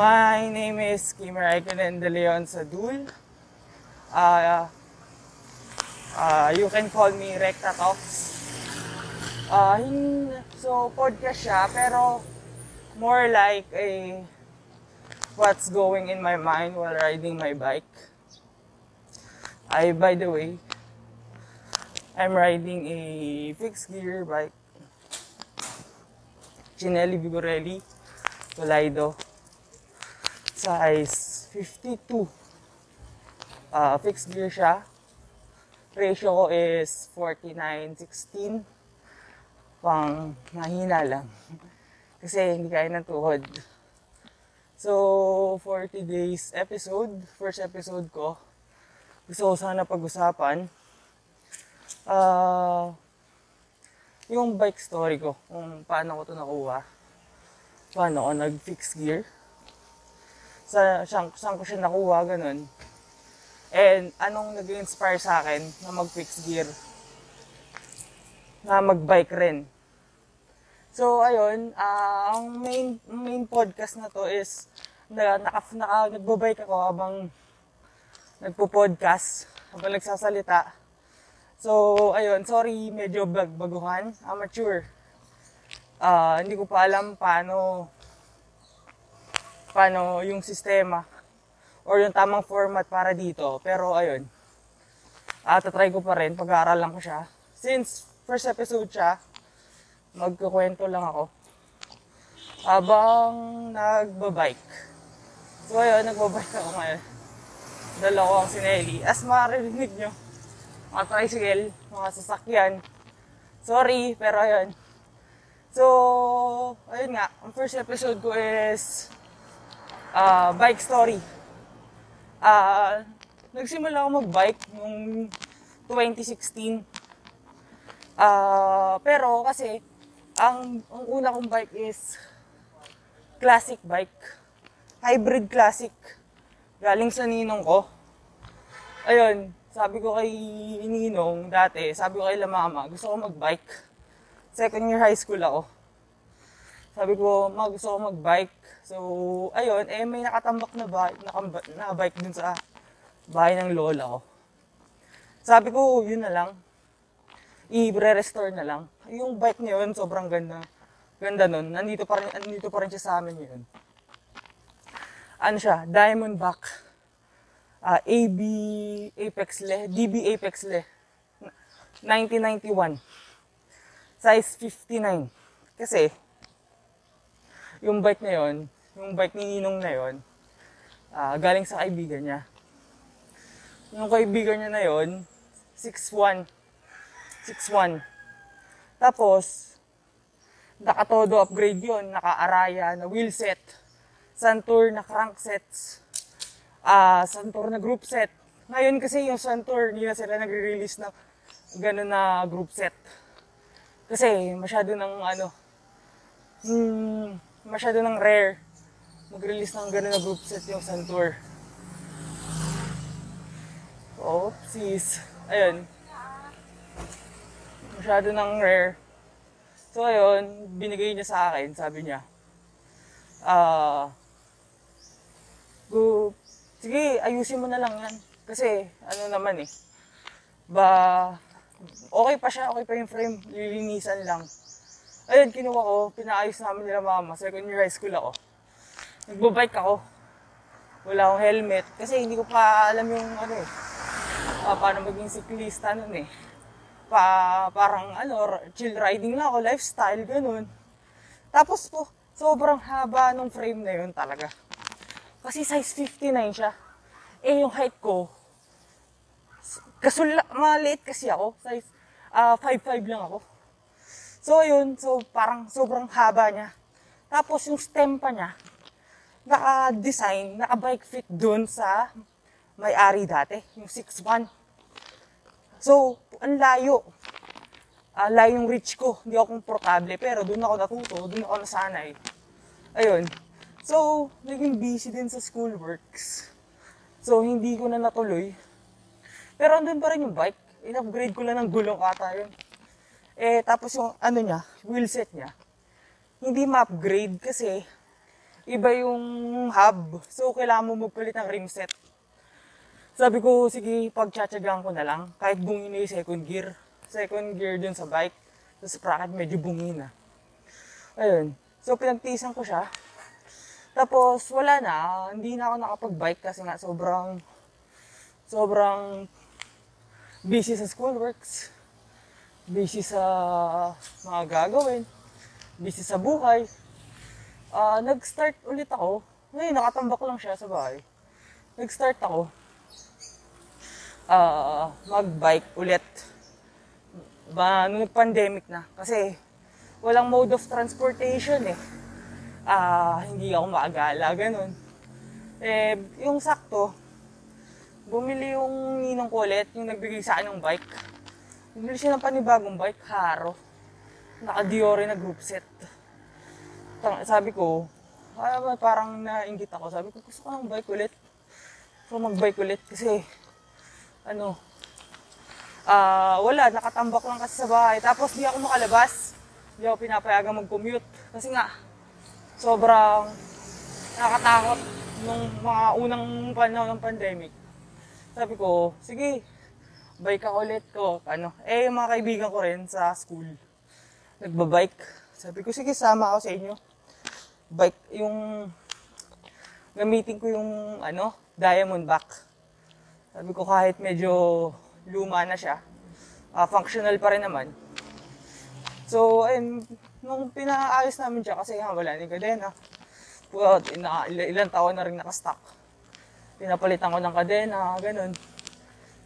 My name is Kimmer Aikunen de Leon Sadul. Uh, uh, you can call me Recta Talks. Uh, hin- so, podcast siya, pero more like a what's going in my mind while riding my bike. I, by the way, I'm riding a fixed gear bike. Chinelli Vigorelli Tolaido. Size 52. Uh, fixed gear siya. Ratio ko is 49-16. Pang mahina lang. Kasi hindi kaya ng tuhod. So, 40 days episode. First episode ko. Gusto ko sana pag-usapan. Ah... yung bike story ko, kung paano ko to nakuha, paano ko nag-fix gear, sa, saan, saan ko siya nakuha, ganun. And anong nag-inspire sa akin na mag-fix gear, na mag-bike rin. So, ayun, ah, ang main, main podcast na to is, na, naka, naka, nagbabike ako habang nagpo-podcast, habang nagsasalita. So, ayun, sorry, medyo bag baguhan, amateur. Ah, hindi ko pa alam paano paano yung sistema or yung tamang format para dito. Pero ayun, ah, tatry ko pa rin, pag-aaralan ko siya. Since first episode siya, magkukwento lang ako. Habang nagbabike. So ayun, nagbabike ako ngayon. Dala ko ang sineli. As maririnig nyo, mga tricycle, mga sasakyan. Sorry, pero ayun. So, ayun nga, ang first episode ko is uh, bike story. Uh, nagsimula ako mag-bike noong 2016. Uh, pero kasi, ang, ang una kong bike is classic bike. Hybrid classic. Galing sa ninong ko. Ayun, sabi ko kay Ninong dati, sabi ko kay La Mama, gusto ko mag-bike. Second year high school ako. Sabi ko, ma, gusto ko mag-bike. So, ayun, eh may nakatambak na bike, nakamba, na bike dun sa bahay ng lola ko. Sabi ko, yun na lang. I-restore na lang. Yung bike na yun, sobrang ganda. Ganda nun. Nandito pa rin, nandito pa rin siya sa amin yun. Ano siya? Diamondback uh, AB Apex Le, DB Apex Le, 1991. Size 59. Kasi, yung bike na yon, yung bike ni Ninong na yon, uh, galing sa kaibigan niya. Yung kaibigan niya na yon, 6'1". 6'1". Tapos, nakatodo upgrade yon, naka-araya na wheelset, Santur na cranksets, uh, Santor na group set. Ngayon kasi yung Santor, hindi na sila nagre-release ng gano'n na group set. Kasi masyado ng ano, hmm, masyado ng rare mag-release ng gano'n na group set yung Santor. Oopsies. Ayun. Masyado ng rare. So ayun, binigay niya sa akin, sabi niya, ah, uh, sige, ayusin mo na lang yan. Kasi, ano naman eh, ba, okay pa siya, okay pa yung frame, lilinisan lang. Ayun, kinuha ko, pinaayos namin nila mama, second year high school ako. Nagbabike ako. Wala akong helmet, kasi hindi ko pa alam yung ano eh, uh, paano maging siklista nun eh. Pa, parang ano, chill riding lang ako, lifestyle, ganun. Tapos po, sobrang haba nung frame na yun talaga. Kasi size 59 siya. Eh, yung height ko, kasula, maliit kasi ako. Size uh, 5'5 lang ako. So, yun. So, parang sobrang haba niya. Tapos, yung stem pa niya, naka-design, naka-bike fit dun sa may-ari dati. Yung 6'1. So, ang layo. Uh, layo yung reach ko. Hindi ako komportable. Pero dun ako natuto. Dun ako nasanay. Ayun. So, naging busy din sa school works. So, hindi ko na natuloy. Pero andun pa rin yung bike. In-upgrade ko lang ng gulong ata yun. Eh, tapos yung ano niya, wheelset niya, hindi ma-upgrade kasi iba yung hub. So, kailangan mo magpalit ng rim set. Sabi ko, sige, pagtsatsagaan ko na lang. Kahit bungi na yung second gear. Second gear dun sa bike. Sa sprocket, medyo bungi na. Ayun. So, pinagtisan ko siya. Tapos, wala na. Hindi na ako nakapag-bike kasi nga sobrang, sobrang busy sa schoolworks. Busy sa mga gagawin. Busy sa buhay. Ah, nag-start ulit ako. Ngayon, nakatambak lang siya sa bahay. Nag-start ako. Ah, mag-bike ulit. Ba, nung nag-pandemic na. Kasi, walang mode of transportation eh. Ah, hindi ako maagala, ganun. Eh, yung sakto, bumili yung ninong ko ulit, yung nagbigay sa akin ng bike. Bumili siya ng panibagong bike, Haro. Naka-Diore na group set. Sabi ko, ah, parang nainggit ako. Sabi ko, gusto ko ng bike ulit. Gusto ko mag-bike ulit kasi, ano, ah, wala, nakatambak lang kasi sa bahay. Tapos di ako makalabas. Di ako pinapayagang mag-commute. Kasi nga, sobrang nakakatakot nung mga unang panahon ng pandemic. Sabi ko, sige, bike ako ulit ko. Ano, eh, yung mga kaibigan ko rin sa school, nagbabike. Sabi ko, sige, sama ako sa inyo. Bike, yung, gamitin ko yung, ano, diamond back. Sabi ko, kahit medyo luma na siya, ah, functional pa rin naman. So, ayun, nung pinaayos namin siya, kasi nga wala ni kadena. Well, ina, il- ilang taon na rin nakastock. Pinapalitan ko ng kadena, ganun.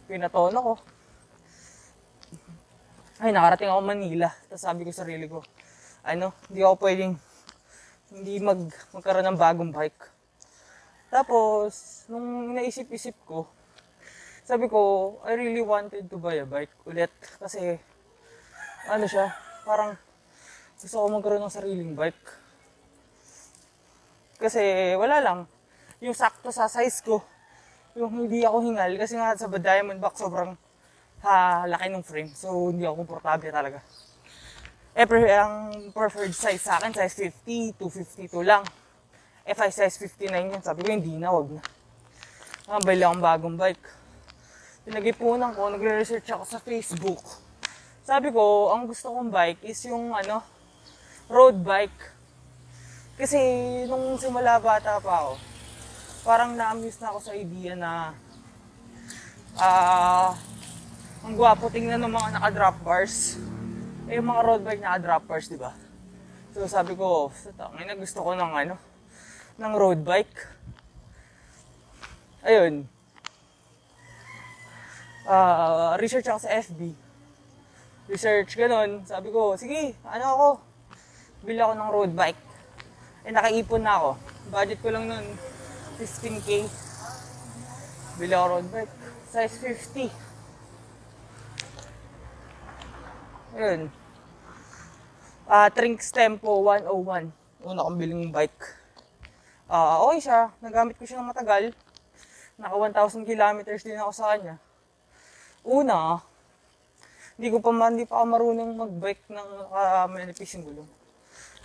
Pinatono ko. Ay, nakarating ako Manila. Tapos sabi ko sa sarili ko, ano, hindi ako pwedeng hindi mag, magkaroon ng bagong bike. Tapos, nung naisip-isip ko, sabi ko, I really wanted to buy a bike ulit. Kasi, ano siya, parang gusto ko magkaroon ng sariling bike. Kasi wala lang, yung sakto sa size ko, yung hindi ako hingal. Kasi nga sa diamond back sobrang ha, laki ng frame. So hindi ako komportable talaga. Eh, pre- ang preferred size sa akin, size 50 to 52 lang. If I size 59 yun, sabi ko hindi na, wag na. Ah, bili akong bagong bike. Pinag-ipunan ko, nagre-research ako sa Facebook. Sabi ko, ang gusto kong bike is yung ano, road bike. Kasi nung simula bata pa ako, parang na-amuse na ako sa idea na ah ang gwapo tingnan ng mga naka-drop bars. Eh, yung mga road bike naka-drop bars, di ba? So sabi ko, tangin na gusto ko ng ano, ng road bike. Ayun. Ah, research ako sa FB. Research, ganun. Sabi ko, sige, ano ako? Bili ako ng road bike. Eh, nakaipon na ako. Budget ko lang nun, 15k. Bili ako road bike. Size 50. Ayun. Ah, Trinks Tempo 101. Una kong biling bike. Ah, okay siya. Nagamit ko siya ng matagal. Naka 1,000 kilometers din ako sa kanya. Una, hindi ko pa man, hindi pa ako marunong mag-bike ng uh, manipis yung gulong.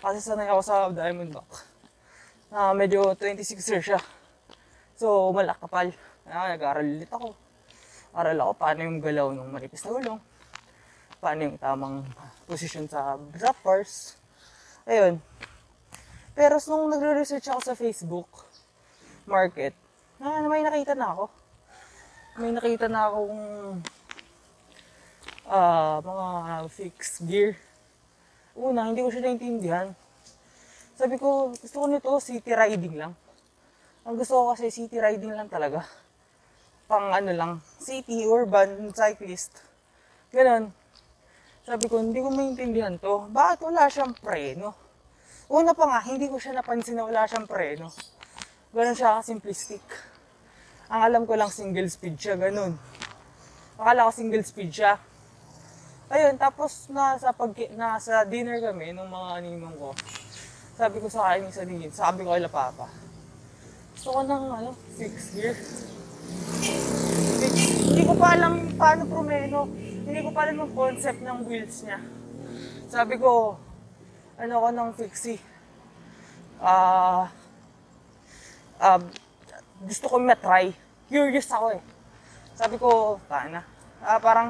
Kasi sanay ako sa Diamond Back. Na medyo 26 years siya. So, malakapal. Ah, nag-aaral ulit ako. Aral ako paano yung galaw ng manipis na gulong. Paano yung tamang position sa drop bars. Ayun. Pero nung nagre-research ako sa Facebook market, na may nakita na ako. May nakita na akong ah mga fixed gear. Una, hindi ko siya naintindihan. Sabi ko, gusto ko nito city riding lang. Ang gusto ko kasi city riding lang talaga. Pang ano lang, city, urban, cyclist. Ganon. Sabi ko, hindi ko maintindihan to. Bakit wala siyang preno? Una pa nga, hindi ko siya napansin na wala siyang preno. Ganon siya ka-simplistic. Ang alam ko lang single speed siya, ganun. Akala ko single speed siya. Ayun, tapos nasa, pag, nasa dinner kami nung mga ninong ko. Sabi ko sa kanya sa dinner, sabi ko kay Papa, gusto ko ng ano, fixed gear. Fix. Hindi ko pa alam paano promeno. Hindi ko pa alam yung concept ng wheels niya. Sabi ko, ano ko ng fixie. Ah, um, gusto ko matry. Curious ako eh. Sabi ko, na. Ah, parang,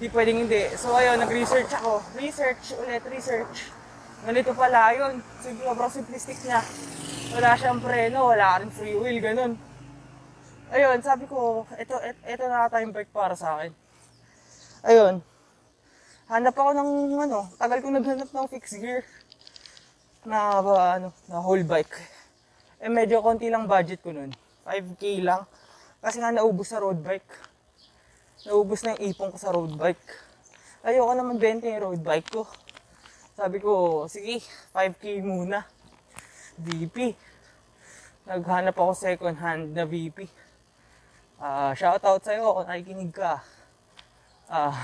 di pwedeng hindi. So ayun, nag-research ako. Research, ulit, research. Ganito pala yun. Sobrang simplistic niya. Wala siyang preno, wala rin free wheel, ganun. Ayun, sabi ko, ito, ito, ito na ata yung bike para sa akin. Ayun. Hanap ako ng, ano, tagal ko naghanap ng fixed gear na, uh, ano, na whole bike. Eh, medyo konti lang budget ko nun. 5K lang. Kasi nga naubos sa road bike. Naubos na yung ipon ko sa road bike. Ayoko naman benta yung road bike ko. Sabi ko, sige, 5K muna. VP. Naghanap ako second hand na VP. Uh, shout out sa'yo kung nakikinig ka. Ah, uh,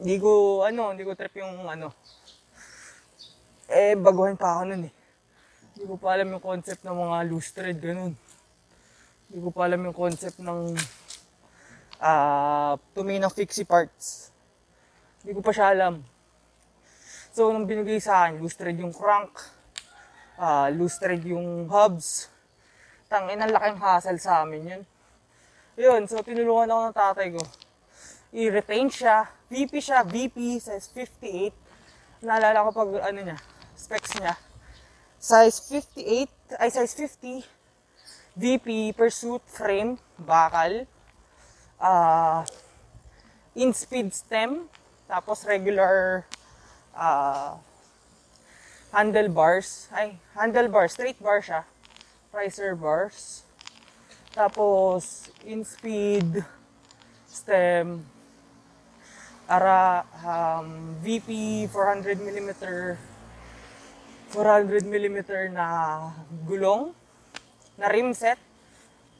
hindi ko, ano, hindi ko trip yung, ano, eh, baguhan pa ako nun eh. Hindi ko pa alam yung concept ng mga loose thread, ganun. Hindi ko pa alam yung concept ng, ah, uh, tumi ng fixie parts. Hindi ko pa siya alam. So, nung binigay sa akin, loose thread yung crank, uh, loose thread yung hubs. Tangin, ang laking hassle sa amin yun. Yun, so tinulungan ako ng tatay ko. I-retain siya. VP siya, VP, size 58. Naalala ko pag ano niya, specs niya. Size 58, ay size 50. VP, pursuit frame, bakal. Uh, in speed stem. Tapos regular uh, handlebars. Ay, handlebar, straight bar siya. Riser bars. Tapos, in speed, stem, ara, um, VP 400 mm 400 mm na gulong, na rim set.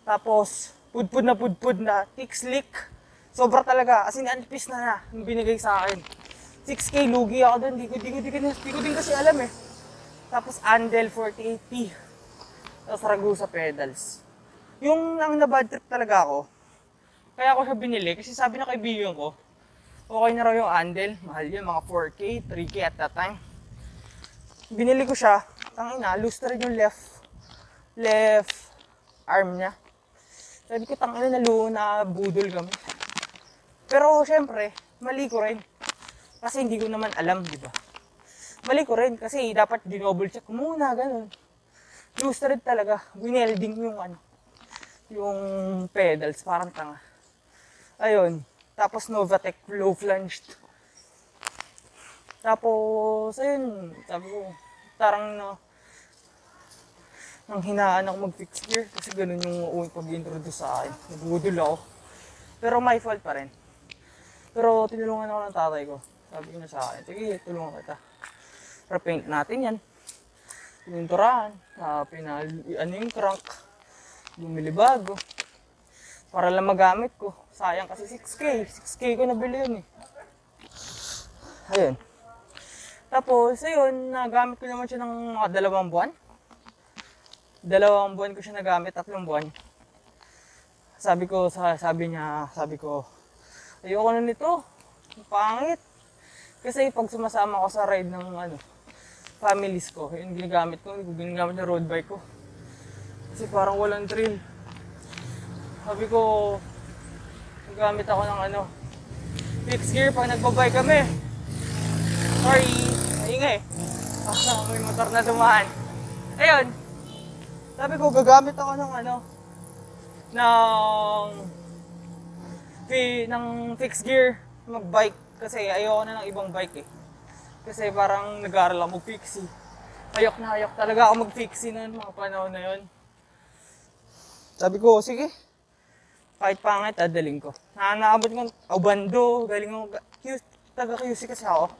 Tapos, pudpud na pudpud na thick slick. Sobra talaga. As in, anipis na na. Binigay sa akin. 6K, lugi ako doon. Di ko, di ko, di ko, di ko din kasi alam eh. Tapos Andel 4080. Tapos Ragusa pedals. Yung ang na-bad trip talaga ako, kaya ako siya binili kasi sabi ng kaibigan ko, okay na raw yung Andel. Mahal yun, mga 4K, 3K at that time. Binili ko siya, ang ina, loose na rin yung left, left arm niya. Sabi ko, tangina na luho na budol kami. Pero syempre, mali ko rin. Kasi hindi ko naman alam, di ba? Mali ko rin kasi dapat dinoble check muna, ganun. Loose thread talaga. Winelding yung ano, yung pedals, parang tanga. Ayun. Tapos Novatec low flanged. Tapos, ayun, sabi ko, tarang na, nang hinaan ako mag-fix gear kasi ganun yung pag-introduce sa akin. Nagudol ako. Pero my fault pa rin. Pero tinulungan ako ng tatay ko. Sabi niya sa akin, sige, tulungan kita repaint natin yan. Pininturahan, uh, pinal, ano yung crank, bumili bago. Para lang magamit ko. Sayang kasi 6K. 6K ko nabili yun eh. Ayun. Tapos, ayun, nagamit ko naman siya ng mga dalawang buwan. Dalawang buwan ko siya nagamit, tatlong buwan. Sabi ko, sabi niya, sabi ko, ayoko na nito. Pangit. Kasi pag sumasama ko sa ride ng ano, families ko. Yun ginagamit ko. Hindi ko ginagamit na road bike ko. Kasi parang walang thrill. Sabi ko, gamit ako ng ano, fixed gear pag nagbabike kami. Sorry, maingay. Ah, may motor na dumaan. Ayun, sabi ko, gagamit ako ng ano, ng, ng fixed gear, magbike. Kasi ayoko na ng ibang bike eh. Kasi parang nag-aaral ako mag-fixie. Ayok na ayok talaga ako mag-fixie noon, mga panahon na yon. Sabi ko, sige. Kahit pangit, dadaling ko. Nakanaabot ko, Ubando, galing ko, taga QC kasi ako.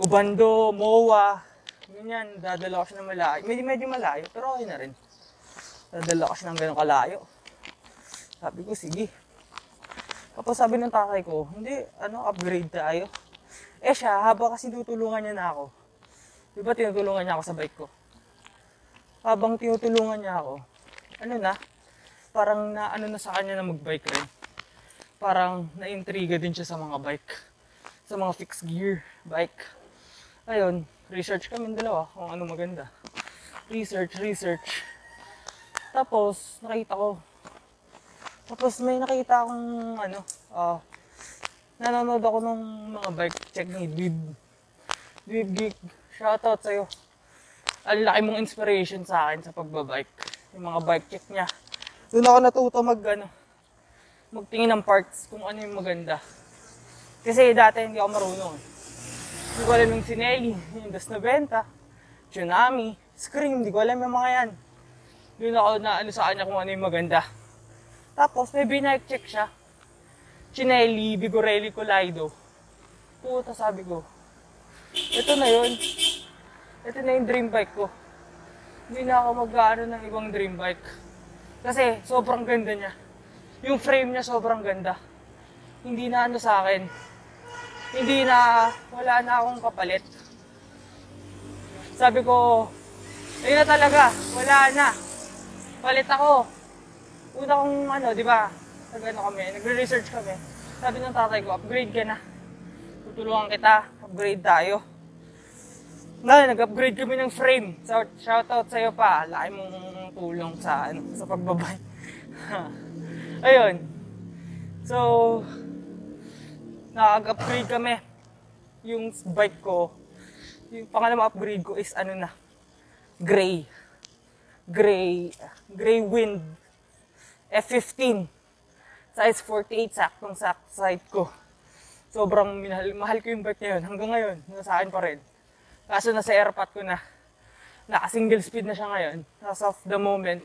Ubando, MOA, ganyan, dadala ko siya ng malayo. Medyo, medyo malayo, pero okay na rin. Dadala ko siya ng ganun kalayo. Sabi ko, sige. Tapos sabi ng tatay ko, hindi, ano, upgrade tayo. Eh siya, habang kasi tutulungan niya na ako, di ba tinutulungan niya ako sa bike ko? Habang tinutulungan niya ako, ano na, parang na ano na sa kanya na magbike rin. Parang naintriga din siya sa mga bike. Sa mga fixed gear bike. Ayun, research kami dalawa kung ano maganda. Research, research. Tapos, nakita ko. Tapos may nakita akong ano, ah, nanonood ako ng mga bike check ni Dweeb. Dweeb Geek. Shoutout sa'yo. Ang laki mong inspiration sa akin sa pagbabike. Yung mga bike check niya. Doon ako natuto mag ano, magtingin ng parts kung ano yung maganda. Kasi dati hindi ako marunong. eh. Hindi ko alam yung Sinelli, yung Das 90, Tsunami, Scream, hindi ko alam yung mga yan. Doon ako na ano sa kanya kung ano yung maganda. Tapos may binike check siya. Chinelli, Vigorelli, Collido. Puta sabi ko, ito na yun. Ito na yung dream bike ko. Hindi na ako mag-ano ng ibang dream bike. Kasi sobrang ganda niya. Yung frame niya sobrang ganda. Hindi na ano sa akin. Hindi na, wala na akong kapalit. Sabi ko, ayun na talaga, wala na. Palit ako. Una kong ano, di ba, nag ano kami, nagre-research kami. Sabi ng tatay ko, upgrade ka na. Tutulungan kita, upgrade tayo. Na, nag-upgrade kami ng frame. Shout, shoutout sa'yo pa. Laki mong tulong sa, ano, sa pagbabay. Ayun. So, nag-upgrade kami. Yung bike ko, yung pangalawang upgrade ko is ano na, gray. Gray, gray wind. F15. Size 48, saktong sakto side ko. Sobrang minahal, mahal ko yung bike na yun. Hanggang ngayon, nasa akin pa rin. Kaso nasa airpot ko na. Naka single speed na siya ngayon. As of the moment.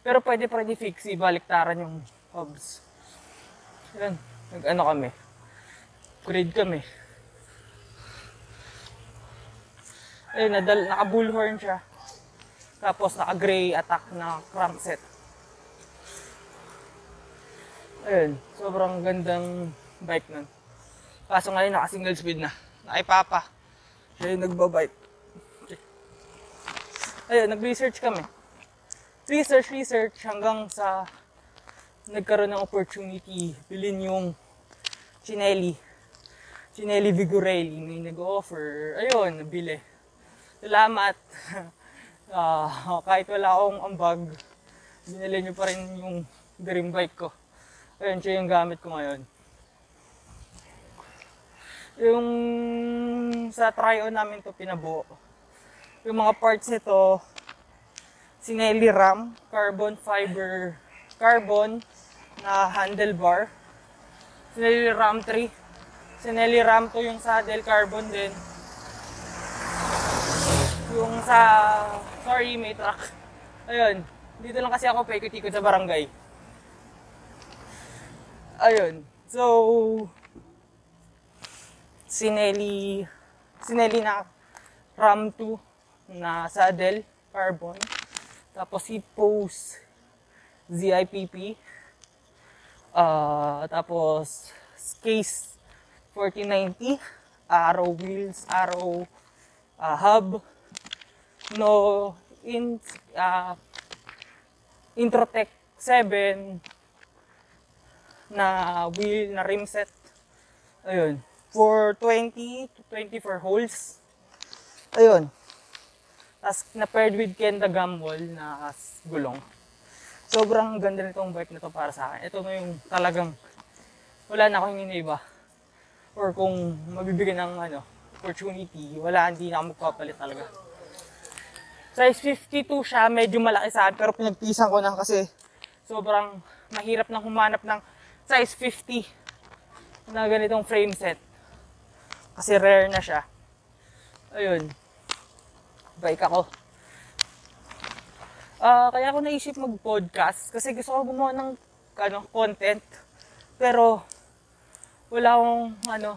Pero pwede pa rin i-fix, ibaliktaran yung hubs. Yan, nag-ano kami. Grade kami. Ayun, nadal, naka-bullhorn siya. Tapos naka-gray attack na crankset. Ayun, sobrang gandang bike nun. Kaso ngayon naka-single speed na. Nakipapa. Siya yung nagbabike. Ayun, nag-research kami. Research, research hanggang sa nagkaroon ng opportunity bilhin yung Chinelli. Chinelli Vigorelli. May nag-offer. Ayun, nabili. Salamat. Ah, kahit wala akong ambag, binili niyo pa rin yung dream bike ko. Siya yung gamit ko ngayon. Yung sa try-on namin to pinabuo. Yung mga parts nito, Sinelli Ram, carbon fiber, carbon na handlebar. Sinelli Ram 3. Sinelli Ram 2 yung saddle, carbon din. Yung sa, sorry, may truck. Ayun, dito lang kasi ako paikot-ikot sa barangay. Ayun, so, Sinelli, Sinelli na Ram 2 na saddle, carbon. Tapos si Pose ZIPP. Ah, tapos case 4090, arrow wheels, arrow ah, hub, no in uh, Introtech 7 na wheel na rim set. Ayun. For 20 to 24 holes. Ayun. Tapos na-paired with Kenda Gamwall na gulong. Sobrang ganda nitong bike na to para sa akin. Ito na yung talagang wala na akong iniiba. Or kung mabibigyan ng ano, opportunity, wala, hindi na ako magpapalit talaga. Size 52 siya, medyo malaki sa akin, pero pinagpisan ko na kasi sobrang mahirap na humanap ng size 50 na ganitong frame set. Kasi rare na siya. Ayun. Bike ako. Ah, kaya ako naisip mag-podcast kasi gusto ko gumawa ng ano, content. Pero wala akong ano.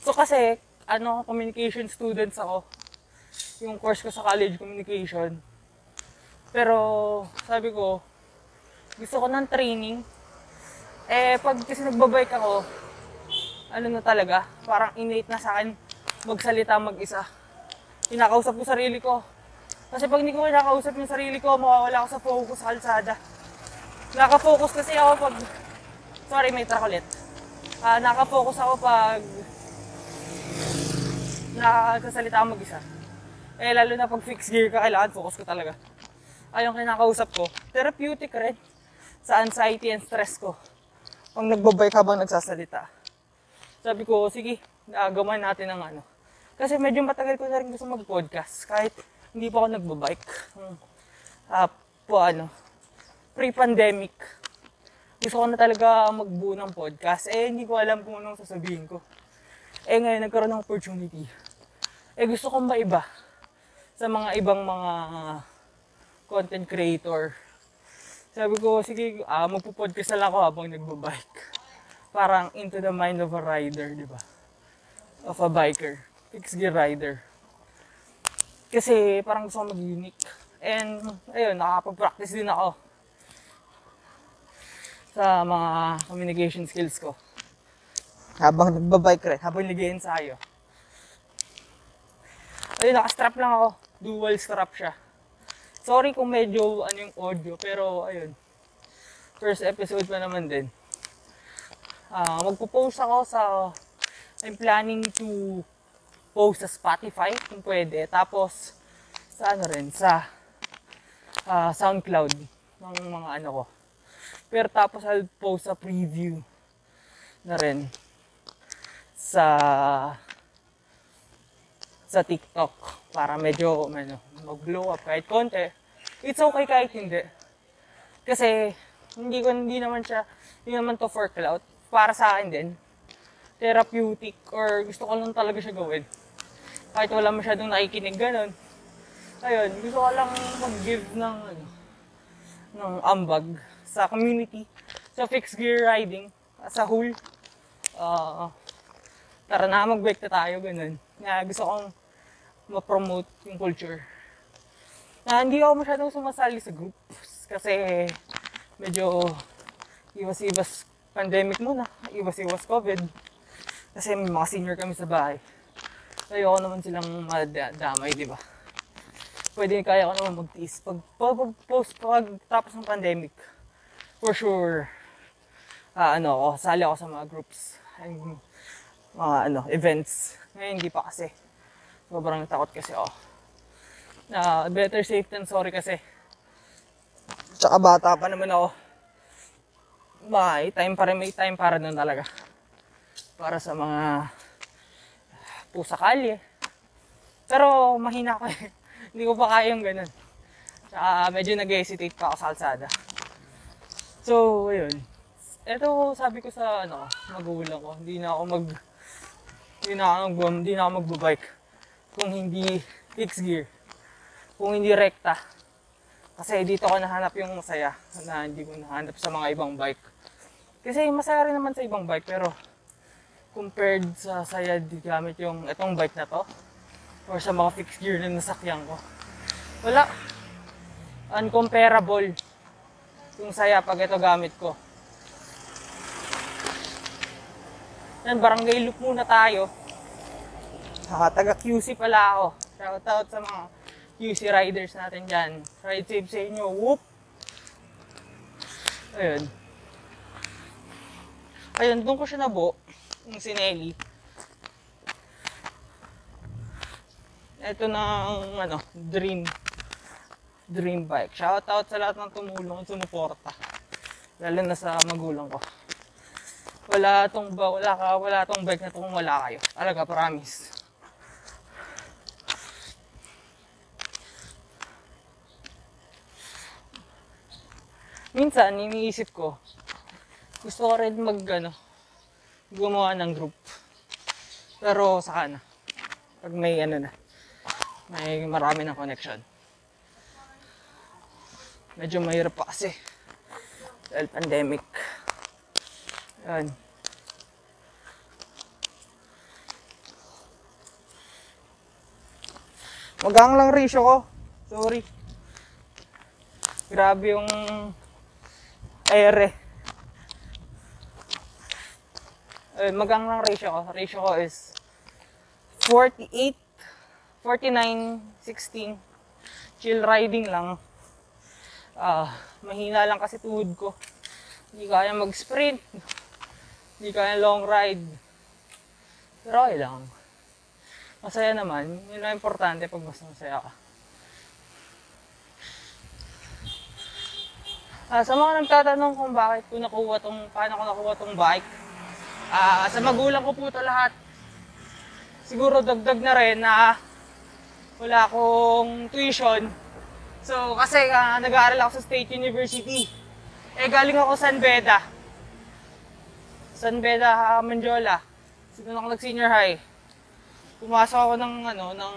So kasi ano, communication students ako. Yung course ko sa college communication. Pero sabi ko, gusto ko ng training. Eh, pag kasi nagbabike ako, ano na talaga, parang innate na sa akin magsalita mag-isa. Kinakausap ko sarili ko. Kasi pag hindi ko kinakausap yung sarili ko, mawawala ako sa focus sa kalsada. Nakafocus kasi ako pag... Sorry, may truck ulit. Ah, nakafocus ako pag... Nakasalita ako mag-isa. Eh, lalo na pag fixed gear ka, kailangan focus ko talaga. ay yung kinakausap ko, therapeutic rin sa anxiety and stress ko. Pag nagbabike habang nagsasalita. Sabi ko, sige, gawin natin ng ano. Kasi medyo matagal ko na rin gusto mag-podcast. Kahit hindi pa ako nagbabike. Uh, po ano, pre-pandemic. Gusto ko na talaga magbuo ng podcast. Eh, hindi ko alam kung anong sasabihin ko. Eh, ngayon nagkaroon ng opportunity. Eh, gusto kong maiba sa mga ibang mga content creator. Sabi ko, sige, ah, magpo-podcast lang ako habang nagbabike. Parang into the mind of a rider, di ba? Of a biker. Fixed rider. Kasi parang gusto ko mag-unique. And, ayun, nakakapag-practice din ako sa mga communication skills ko. Habang nagbabike rin, habang nag-ensayo. Ayun, naka-strap lang ako. Dual strap siya. Sorry kung medyo ano yung audio, pero ayun. First episode pa naman din. Uh, magpo-post ako sa I'm planning to post sa Spotify kung pwede. Tapos sa ano rin, sa uh, SoundCloud ng mga ano ko. Pero tapos I'll post a preview na rin sa sa TikTok para medyo ano, mag-blow up kahit konti. It's okay kahit hindi. Kasi hindi ko hindi naman siya hindi naman to for clout. Para sa akin din therapeutic or gusto ko lang talaga siya gawin. Kahit wala masyadong nakikinig ganun. Ayun, gusto ko lang mag-give ng ano, ng ambag sa community, sa fixed gear riding, as a whole. Uh, tara na, mag-bike na tayo, ganun. Na gusto kong ma-promote yung culture. Na hindi ako masyadong sumasali sa groups kasi medyo iwas-iwas pandemic muna, iwas-iwas COVID. Kasi may mga senior kami sa bahay. Ayoko naman silang madamay, di ba? Pwede kaya ko naman mag-tease. Pag, pag, pag post, pag tapos ng pandemic, for sure, uh, ano sali ako sa mga groups, and mga ano, events. Ngayon hindi pa kasi. Sobrang takot kasi. Na uh, better safe than sorry kasi. Tsaka bata pa naman ako. May time pa rin, may time para doon talaga. Para sa mga pusa kalye. Pero mahina ko eh. hindi ko pa kaya yung ganun. Tsaka medyo nag-hesitate pa ako sa kalsada. So, ayun. Ito, sabi ko sa, ano, magulang ko, hindi na ako mag, hindi na ako, mag, hindi na ako magbabike kung hindi fixed gear, kung hindi rekta. Kasi dito ko nahanap yung masaya na hindi ko nahanap sa mga ibang bike. Kasi masaya rin naman sa ibang bike, pero compared sa saya di gamit yung itong bike na to, or sa mga fixed gear na nasakyan ko, wala. Uncomparable yung saya pag ito gamit ko. Yan, barangay loop muna tayo. Ah, taga QC pala ako. Shout out sa mga QC riders natin dyan. Ride safe sa inyo. Whoop! Ayun. Ayun, doon ko siya nabo. Yung sineli. Ito na ang ano, dream dream bike. Shout out sa lahat ng tumulong at sumuporta. Lalo na sa magulang ko. Wala tong ba, wala ka, wala tong bike na to kung wala kayo. Talaga, promise. Minsan, iniisip ko, gusto ko rin mag, ano, gumawa ng group. Pero saka na. Pag may ano na, may marami ng connection. Medyo mahirap pa kasi dahil pandemic. Yan magang lang ratio ko. Sorry. Grabe yung ere eh, magang lang ratio ko ratio ko is 48 49 16 chill riding lang ah, mahina lang kasi tuhod ko. Hindi kaya mag-sprint. Hindi kaya long ride. Pero okay lang. Masaya naman. Yun ang importante pag mas masaya ka. Ah, sa mga nagtatanong kung bakit ko nakuha tong, paano ko nakuha tong bike, ah, sa magulang ko po ito lahat. Siguro dagdag na rin na wala akong tuition. So, kasi ah, nag-aaral ako sa State University. Eh, galing ako San Beda. San Beda, ah, Manjola. So, doon ako nag-senior high. Pumasok ako ng, ano, ng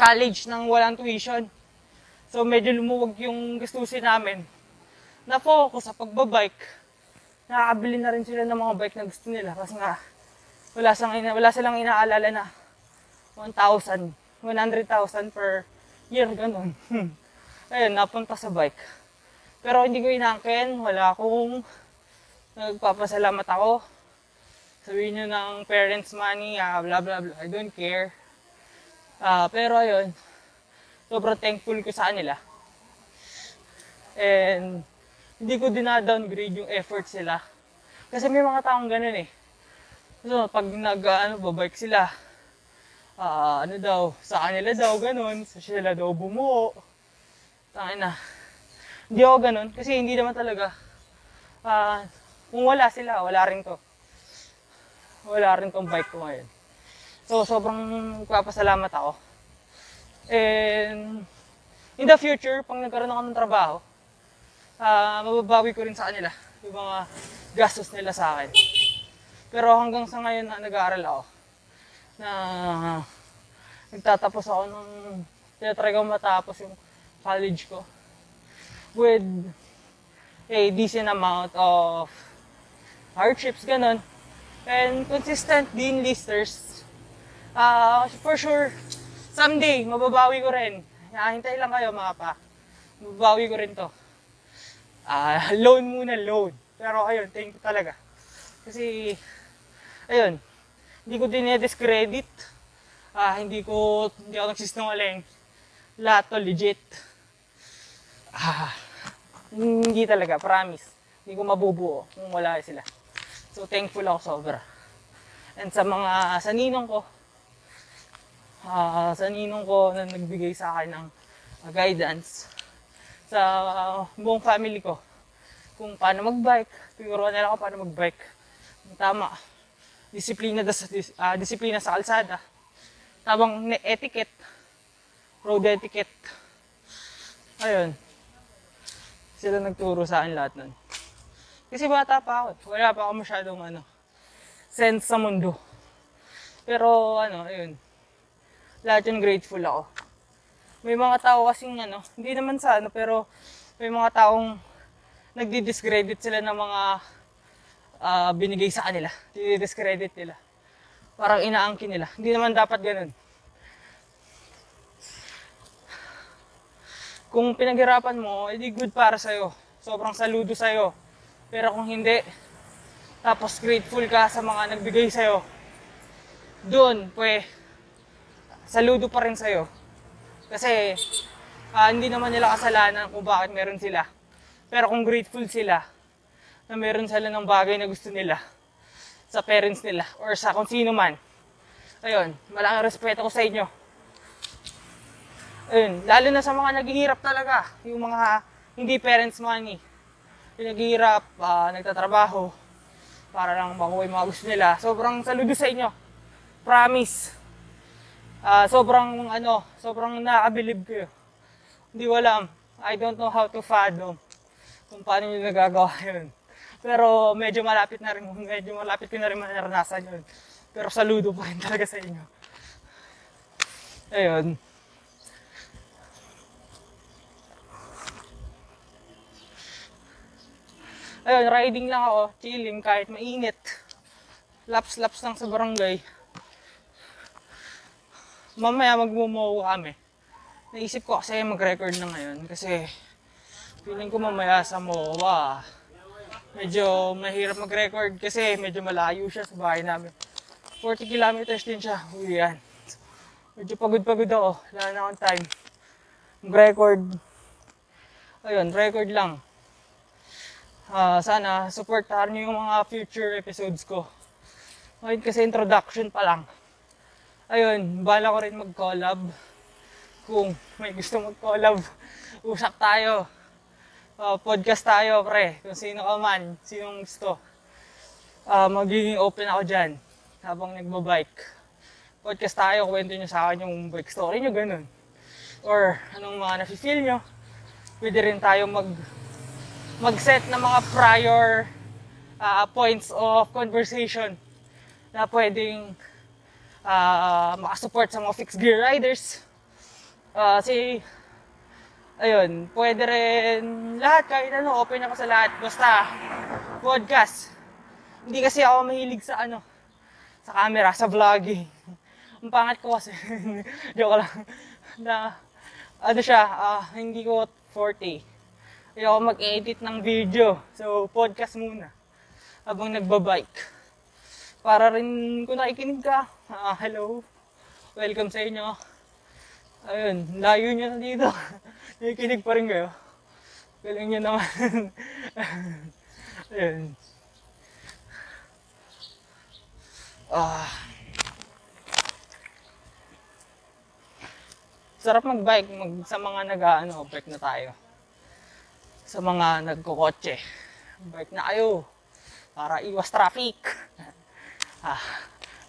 college ng walang tuition. So, medyo lumuwag yung gastusin namin. Na-focus sa pagbabike. Nakakabili na rin sila ng mga bike na gusto nila kasi nga wala, ina- wala silang inaalala na 1,000, 100,000 per year, ganun. Ayun, napunta sa bike. Pero hindi ko inangkin, wala akong nagpapasalamat ako. Sabihin nyo ng parents money, ah, blah blah blah, I don't care. Ah, pero ayun, sobrang thankful ko sa kanila. And hindi ko dinadowngrade yung effort sila. Kasi may mga taong ganun eh. So, pag nag, ano, babike sila, ah, ano daw, sa kanila daw, ganun, sa sila daw bumuo. Tangin na. Hindi ako ganun, kasi hindi naman talaga. Ah, kung wala sila, wala rin to. Wala rin tong bike ko ngayon. So, sobrang papasalamat ako. And, in the future, pag nagkaroon ako ng trabaho, ah mababawi ko rin sa kanila yung mga gastos nila sa akin. Pero hanggang sa ngayon na nag-aaral ako, na nagtatapos ako ng, tinatry ko matapos yung college ko with a decent amount of hardships, ganun. And consistent din listers. Ah, for sure, someday, mababawi ko rin. Ah, hintay lang kayo mga pa. Mababawi ko rin to. Ah, loan muna, loan. Pero ayun, thank you talaga. Kasi, ayun, hindi ko dinediscredit. Ah, hindi ko, hindi ako nagsisinungaling. Lahat to legit. Ah, hindi talaga, promise. Hindi ko mabubuo kung wala sila. So, thankful ako sobra. And sa mga, sa ninong ko, ah, sa ninong ko na nagbigay sa akin ng ah, guidance sa ah, buong family ko kung paano mag-bike. Tinuruan nila ako paano mag-bike. Tama. Disiplina, sa, dis, ah, disiplina sa kalsada. Tamang ne- etiquette. Road etiquette. Ayun. Sila nagturo sa akin lahat nun. Kasi bata pa ako. Wala pa ako masyadong ano, sense sa mundo. Pero ano, ayun. Lahat yun grateful ako. May mga tao kasing ano, hindi naman sa ano, pero may mga taong nagdi-discredit sila ng mga ah, binigay sa kanila. Didi-discredit nila. Parang inaangkin nila. Hindi naman dapat ganun. Kung pinaghirapan mo, edi good para sa'yo. Sobrang saludo sa'yo. Pero kung hindi, tapos grateful ka sa mga nagbigay sa'yo, doon, pwe, saludo pa rin sa'yo. Kasi, ah, hindi naman nila kasalanan kung bakit meron sila. Pero kung grateful sila, na meron sila ng bagay na gusto nila, sa parents nila, or sa kung sino man, ayun, malaking respeto ko sa inyo. Ayun, lalo na sa mga naghihirap talaga, yung mga hindi parents money. Yung naghihirap, ah, nagtatrabaho, para lang makuha yung mga gusto nila. Sobrang saludo sa inyo. Promise. Ah, sobrang ano, sobrang nakabilib kayo. Hindi ko alam. I don't know how to fathom kung paano nyo nagagawa yun. Pero medyo malapit na rin, medyo malapit ko na rin maranasan yun. Pero saludo pa rin talaga sa inyo. Ayun. Ayun, riding lang ako, chilling kahit mainit. Laps-laps lang sa barangay. Mamaya magmumow kami. Naisip ko kasi mag-record na ngayon kasi feeling ko mamaya sa MOA medyo mahirap mag-record kasi medyo malayo siya sa bahay namin. 40 kilometers din siya. Uy, yan. Medyo pagod-pagod ako. Wala na akong time. Mag-record. Ayun, record lang. Ah, sana supportahan niyo yung mga future episodes ko. Ngayon kasi introduction pa lang. Ayun, bala ko rin mag-collab. Kung may gusto mag-collab, usap tayo. uh, podcast tayo, pre. Kung sino ka man, sinong gusto. Uh, magiging open ako dyan habang nagbabike. Podcast tayo, kwento nyo sa akin yung bike story nyo, ganun. Or anong mga nafe-feel nyo. Pwede rin tayo mag mag-set ng mga prior uh, points of conversation na pwedeng uh, makasupport sa mga fixed gear riders. Uh, si ayun, pwede rin lahat, kahit ano, open ako sa lahat. Basta, podcast. Hindi kasi ako mahilig sa ano, sa camera, sa vlogging. Ang pangat ko kasi, joke lang, na, ano siya, uh, hindi ko forte. Ayoko mag-edit ng video. So, podcast muna. Habang nagbabike. Para rin kung nakikinig ka, uh, hello, welcome sa inyo. Ayun, layo nyo na dito. nakikinig pa rin kayo. Galing nyo naman. Ayun. Ah. Sarap mag-bike mag, sa mga nag-ano, bike na tayo. Sa mga nagkokotse. Bike na kayo para iwas traffic. ah,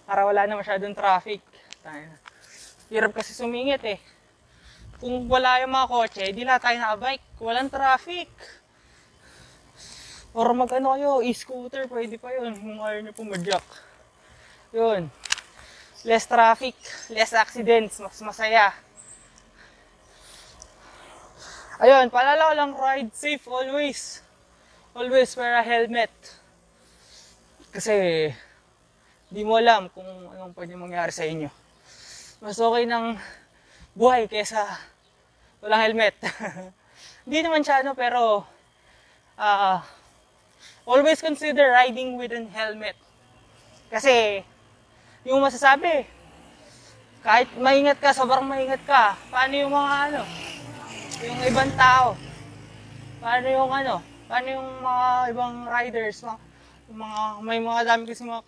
para wala na masyadong traffic. Hirap kasi sumingit eh. Kung wala yung mga kotse, di lahat tayo nakabike. Walang traffic. Or mag ano kayo, e-scooter, pwede pa yun. Kung ayaw nyo pumadyak. Yun. Less traffic, less accidents, mas masaya. Ayun, paalala ko lang, ride safe always. Always wear a helmet. Kasi, di mo alam kung anong pwede mangyari sa inyo. Mas okay ng buhay kesa walang helmet. Hindi naman siya ano, pero uh, always consider riding with an helmet. Kasi, yung masasabi, kahit maingat ka, sobrang maingat ka, paano yung mga ano, yung ibang tao. Paano yung ano? Paano yung mga ibang riders? Mga, mga may mga dami kasi mga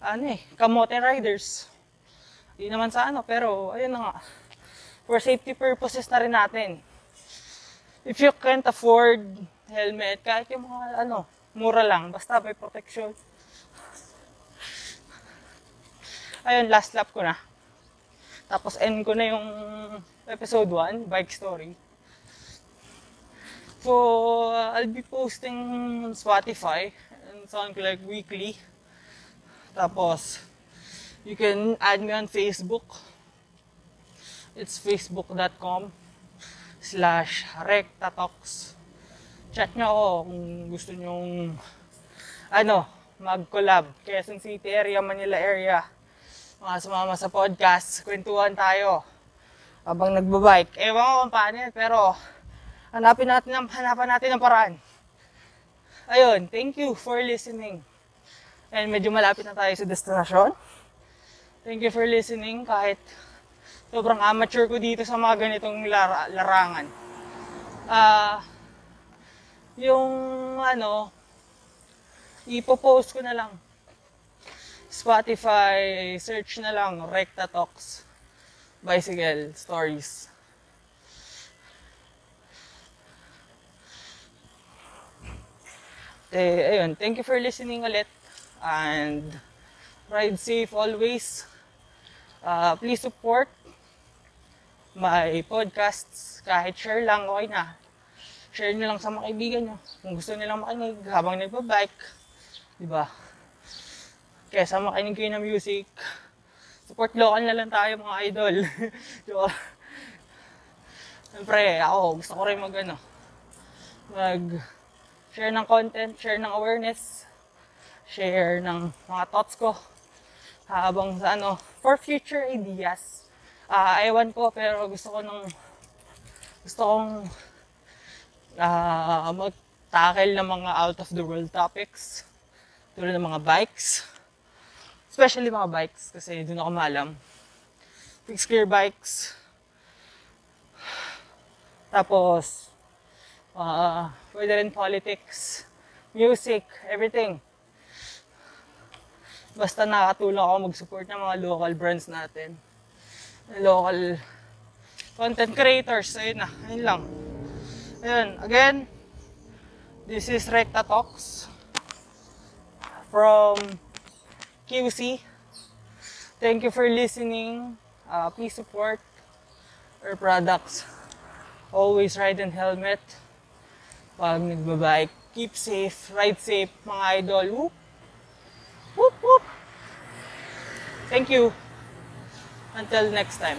ano eh, kamote riders. Hindi naman sa ano, pero ayun na nga. For safety purposes na rin natin. If you can't afford helmet, kahit yung mga ano, mura lang, basta may protection. Ayun, last lap ko na. Tapos end ko na yung episode 1, bike story. So, I'll be posting on Spotify and SoundCloud weekly. Tapos, you can add me on Facebook. It's facebook.com slash rectatox. Chat nyo ako kung gusto nyong ano, mag-collab. Quezon City area, Manila area mga sumama sa podcast, kwentuhan tayo habang nagbabike. Ewan ko kung paano yan, pero hanapin natin hanapan natin ang paraan. Ayun, thank you for listening. And medyo malapit na tayo sa destinasyon. Thank you for listening kahit sobrang amateur ko dito sa mga ganitong lar- larangan. Uh, yung ano, ipopost ko na lang Spotify, search na lang Recta Talks Bicycle Stories. Eh, ayun, thank you for listening ulit. And ride safe always. Uh, please support my podcasts. Kahit share lang, okay na. Share nyo lang sa mga kaibigan nyo. Kung gusto nilang makinig habang nagbabike. Diba? Kesa makinig kayo ng music, support local na lang tayo mga idol. Siyempre, ako, gusto ko rin mag, ano, mag share ng content, share ng awareness, share ng mga thoughts ko habang sa ano, for future ideas. Uh, ewan ko, pero gusto ko nang gusto kong uh, mag-tackle ng mga out of the world topics tulad ng mga bikes Especially mga bikes kasi doon ako maalam. Fixed gear bikes. Tapos, uh, pwede rin politics, music, everything. Basta nakatulong ako mag-support ng mga local brands natin. Local content creators, ayun na, ayun lang. Ayun, again, this is Recta Talks from QC. Thank you for listening. Uh, please support our products. Always ride in helmet. Pag nagbabike, keep safe, ride safe, mga idol. Whoop! Thank you. Until next time.